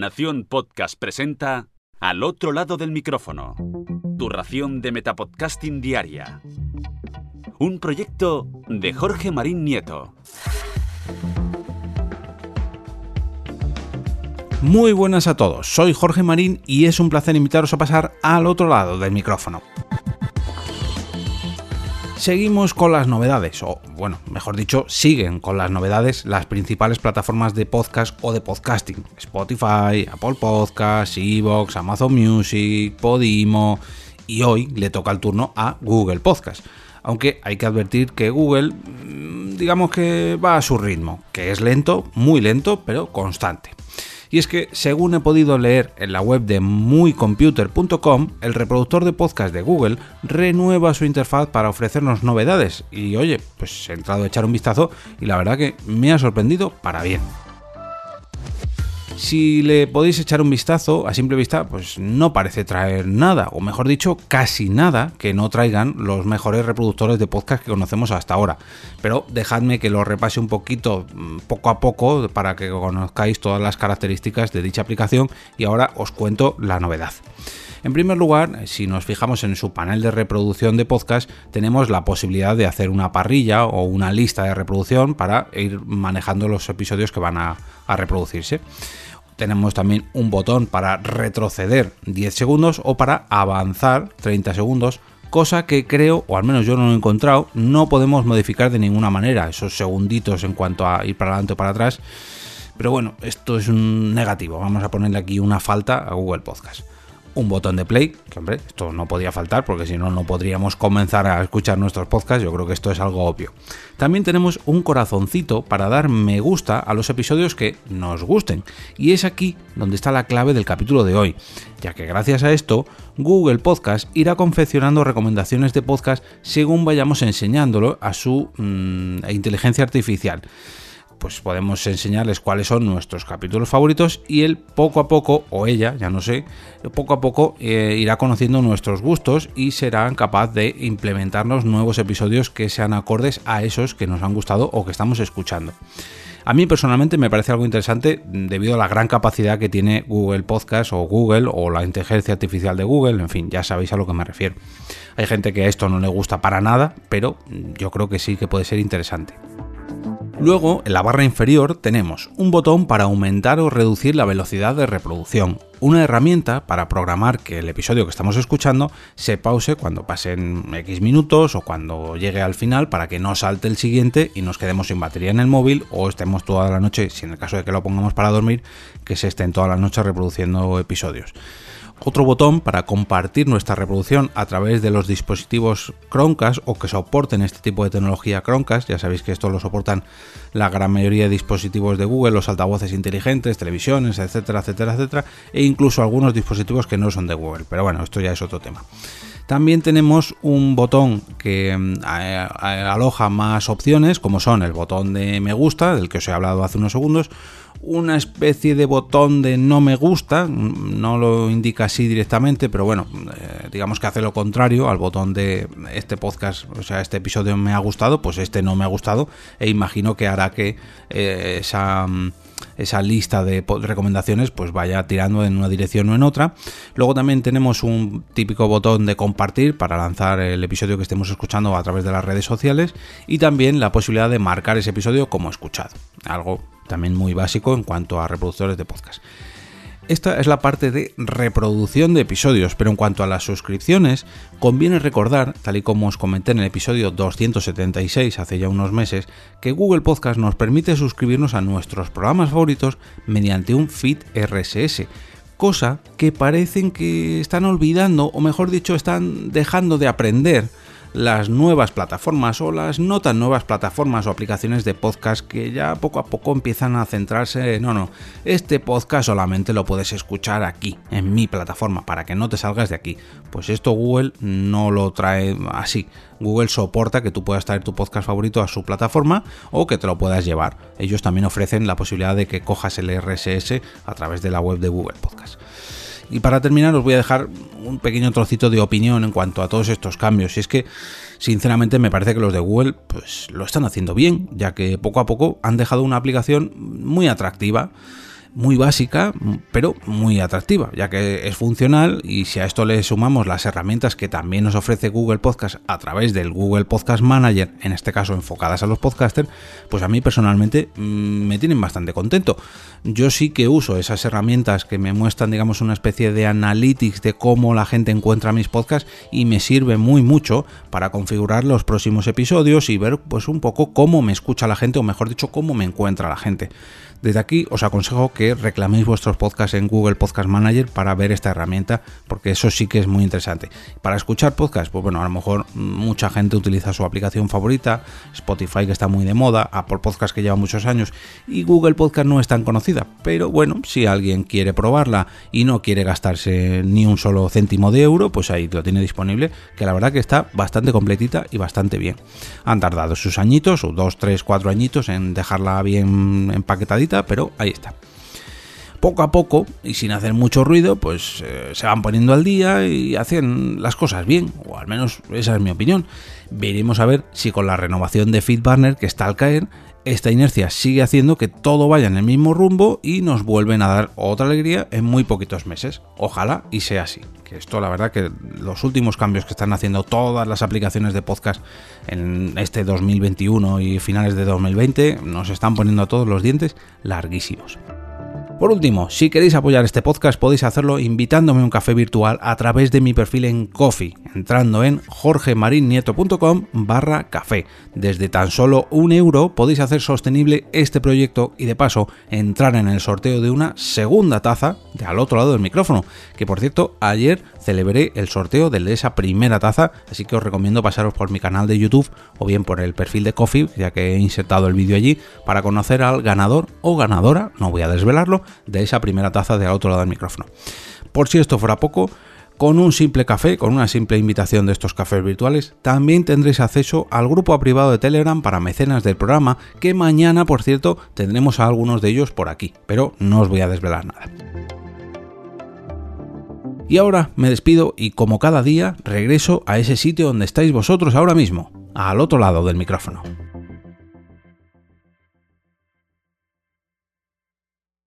Nación Podcast presenta Al otro lado del micrófono. Tu ración de Metapodcasting Diaria. Un proyecto de Jorge Marín Nieto. Muy buenas a todos, soy Jorge Marín y es un placer invitaros a pasar al otro lado del micrófono. Seguimos con las novedades, o bueno, mejor dicho, siguen con las novedades las principales plataformas de podcast o de podcasting. Spotify, Apple Podcasts, Evox, Amazon Music, Podimo y hoy le toca el turno a Google Podcast. Aunque hay que advertir que Google, mm, digamos que va a su ritmo, que es lento, muy lento, pero constante. Y es que, según he podido leer en la web de muycomputer.com, el reproductor de podcast de Google renueva su interfaz para ofrecernos novedades. Y oye, pues he entrado a echar un vistazo y la verdad que me ha sorprendido para bien. Si le podéis echar un vistazo a simple vista, pues no parece traer nada, o mejor dicho, casi nada que no traigan los mejores reproductores de podcast que conocemos hasta ahora. Pero dejadme que lo repase un poquito, mm, poco a poco, para que conozcáis todas las características de dicha aplicación y ahora os cuento la novedad. En primer lugar, si nos fijamos en su panel de reproducción de podcast, tenemos la posibilidad de hacer una parrilla o una lista de reproducción para ir manejando los episodios que van a, a reproducirse tenemos también un botón para retroceder 10 segundos o para avanzar 30 segundos, cosa que creo, o al menos yo no lo he encontrado, no podemos modificar de ninguna manera esos segunditos en cuanto a ir para adelante o para atrás. Pero bueno, esto es un negativo, vamos a ponerle aquí una falta a Google Podcast un botón de play, que hombre, esto no podía faltar porque si no, no podríamos comenzar a escuchar nuestros podcasts, yo creo que esto es algo obvio. También tenemos un corazoncito para dar me gusta a los episodios que nos gusten, y es aquí donde está la clave del capítulo de hoy, ya que gracias a esto, Google Podcast irá confeccionando recomendaciones de podcast según vayamos enseñándolo a su mm, inteligencia artificial pues podemos enseñarles cuáles son nuestros capítulos favoritos y él poco a poco, o ella, ya no sé, poco a poco eh, irá conociendo nuestros gustos y será capaz de implementarnos nuevos episodios que sean acordes a esos que nos han gustado o que estamos escuchando. A mí personalmente me parece algo interesante debido a la gran capacidad que tiene Google Podcast o Google o la inteligencia artificial de Google, en fin, ya sabéis a lo que me refiero. Hay gente que a esto no le gusta para nada, pero yo creo que sí que puede ser interesante. Luego, en la barra inferior tenemos un botón para aumentar o reducir la velocidad de reproducción, una herramienta para programar que el episodio que estamos escuchando se pause cuando pasen X minutos o cuando llegue al final para que no salte el siguiente y nos quedemos sin batería en el móvil o estemos toda la noche, si en el caso de que lo pongamos para dormir, que se estén toda la noche reproduciendo episodios otro botón para compartir nuestra reproducción a través de los dispositivos Chromecast o que soporten este tipo de tecnología Chromecast. Ya sabéis que esto lo soportan la gran mayoría de dispositivos de Google, los altavoces inteligentes, televisiones, etcétera, etcétera, etcétera, e incluso algunos dispositivos que no son de Google. Pero bueno, esto ya es otro tema. También tenemos un botón que mm, aloja más opciones, como son el botón de me gusta, del que os he hablado hace unos segundos, una especie de botón de no me gusta, no lo indica así directamente, pero bueno, eh, digamos que hace lo contrario al botón de este podcast, o sea, este episodio me ha gustado, pues este no me ha gustado, e imagino que hará que eh, esa mm, esa lista de recomendaciones pues vaya tirando en una dirección o en otra. Luego también tenemos un típico botón de compartir para lanzar el episodio que estemos escuchando a través de las redes sociales y también la posibilidad de marcar ese episodio como escuchado. Algo también muy básico en cuanto a reproductores de podcast. Esta es la parte de reproducción de episodios, pero en cuanto a las suscripciones, conviene recordar, tal y como os comenté en el episodio 276 hace ya unos meses, que Google Podcast nos permite suscribirnos a nuestros programas favoritos mediante un feed RSS, cosa que parecen que están olvidando, o mejor dicho, están dejando de aprender las nuevas plataformas o las no tan nuevas plataformas o aplicaciones de podcast que ya poco a poco empiezan a centrarse, no, no, este podcast solamente lo puedes escuchar aquí, en mi plataforma, para que no te salgas de aquí. Pues esto Google no lo trae así. Google soporta que tú puedas traer tu podcast favorito a su plataforma o que te lo puedas llevar. Ellos también ofrecen la posibilidad de que cojas el RSS a través de la web de Google Podcast. Y para terminar os voy a dejar un pequeño trocito de opinión en cuanto a todos estos cambios. Y es que, sinceramente, me parece que los de Google pues, lo están haciendo bien, ya que poco a poco han dejado una aplicación muy atractiva muy básica, pero muy atractiva, ya que es funcional y si a esto le sumamos las herramientas que también nos ofrece Google Podcast a través del Google Podcast Manager, en este caso enfocadas a los podcasters, pues a mí personalmente mm, me tienen bastante contento. Yo sí que uso esas herramientas que me muestran, digamos, una especie de analytics de cómo la gente encuentra mis podcasts y me sirve muy mucho para configurar los próximos episodios y ver pues un poco cómo me escucha la gente o mejor dicho cómo me encuentra la gente. Desde aquí os aconsejo que reclaméis vuestros podcasts en Google Podcast Manager para ver esta herramienta, porque eso sí que es muy interesante. Para escuchar podcasts, pues bueno, a lo mejor mucha gente utiliza su aplicación favorita, Spotify que está muy de moda, Apple Podcast que lleva muchos años y Google Podcast no es tan conocida, pero bueno, si alguien quiere probarla y no quiere gastarse ni un solo céntimo de euro, pues ahí lo tiene disponible, que la verdad que está bastante completita y bastante bien. Han tardado sus añitos, o dos, tres, cuatro añitos en dejarla bien empaquetadita pero ahí está. Poco a poco y sin hacer mucho ruido, pues eh, se van poniendo al día y hacen las cosas bien, o al menos esa es mi opinión. Veremos a ver si con la renovación de FeedBurner que está al caer, esta inercia sigue haciendo que todo vaya en el mismo rumbo y nos vuelven a dar otra alegría en muy poquitos meses. Ojalá y sea así. Que esto, la verdad, que los últimos cambios que están haciendo todas las aplicaciones de podcast en este 2021 y finales de 2020 nos están poniendo a todos los dientes larguísimos. Por último, si queréis apoyar este podcast podéis hacerlo invitándome a un café virtual a través de mi perfil en Coffee, entrando en jorgemarinieto.com barra café. Desde tan solo un euro podéis hacer sostenible este proyecto y de paso entrar en el sorteo de una segunda taza de al otro lado del micrófono, que por cierto ayer celebré el sorteo de esa primera taza, así que os recomiendo pasaros por mi canal de YouTube o bien por el perfil de Coffee, ya que he insertado el vídeo allí, para conocer al ganador o ganadora, no voy a desvelarlo, de esa primera taza de al otro lado del micrófono. Por si esto fuera poco, con un simple café, con una simple invitación de estos cafés virtuales, también tendréis acceso al grupo privado de Telegram para mecenas del programa, que mañana, por cierto, tendremos a algunos de ellos por aquí, pero no os voy a desvelar nada. Y ahora me despido y como cada día regreso a ese sitio donde estáis vosotros ahora mismo, al otro lado del micrófono.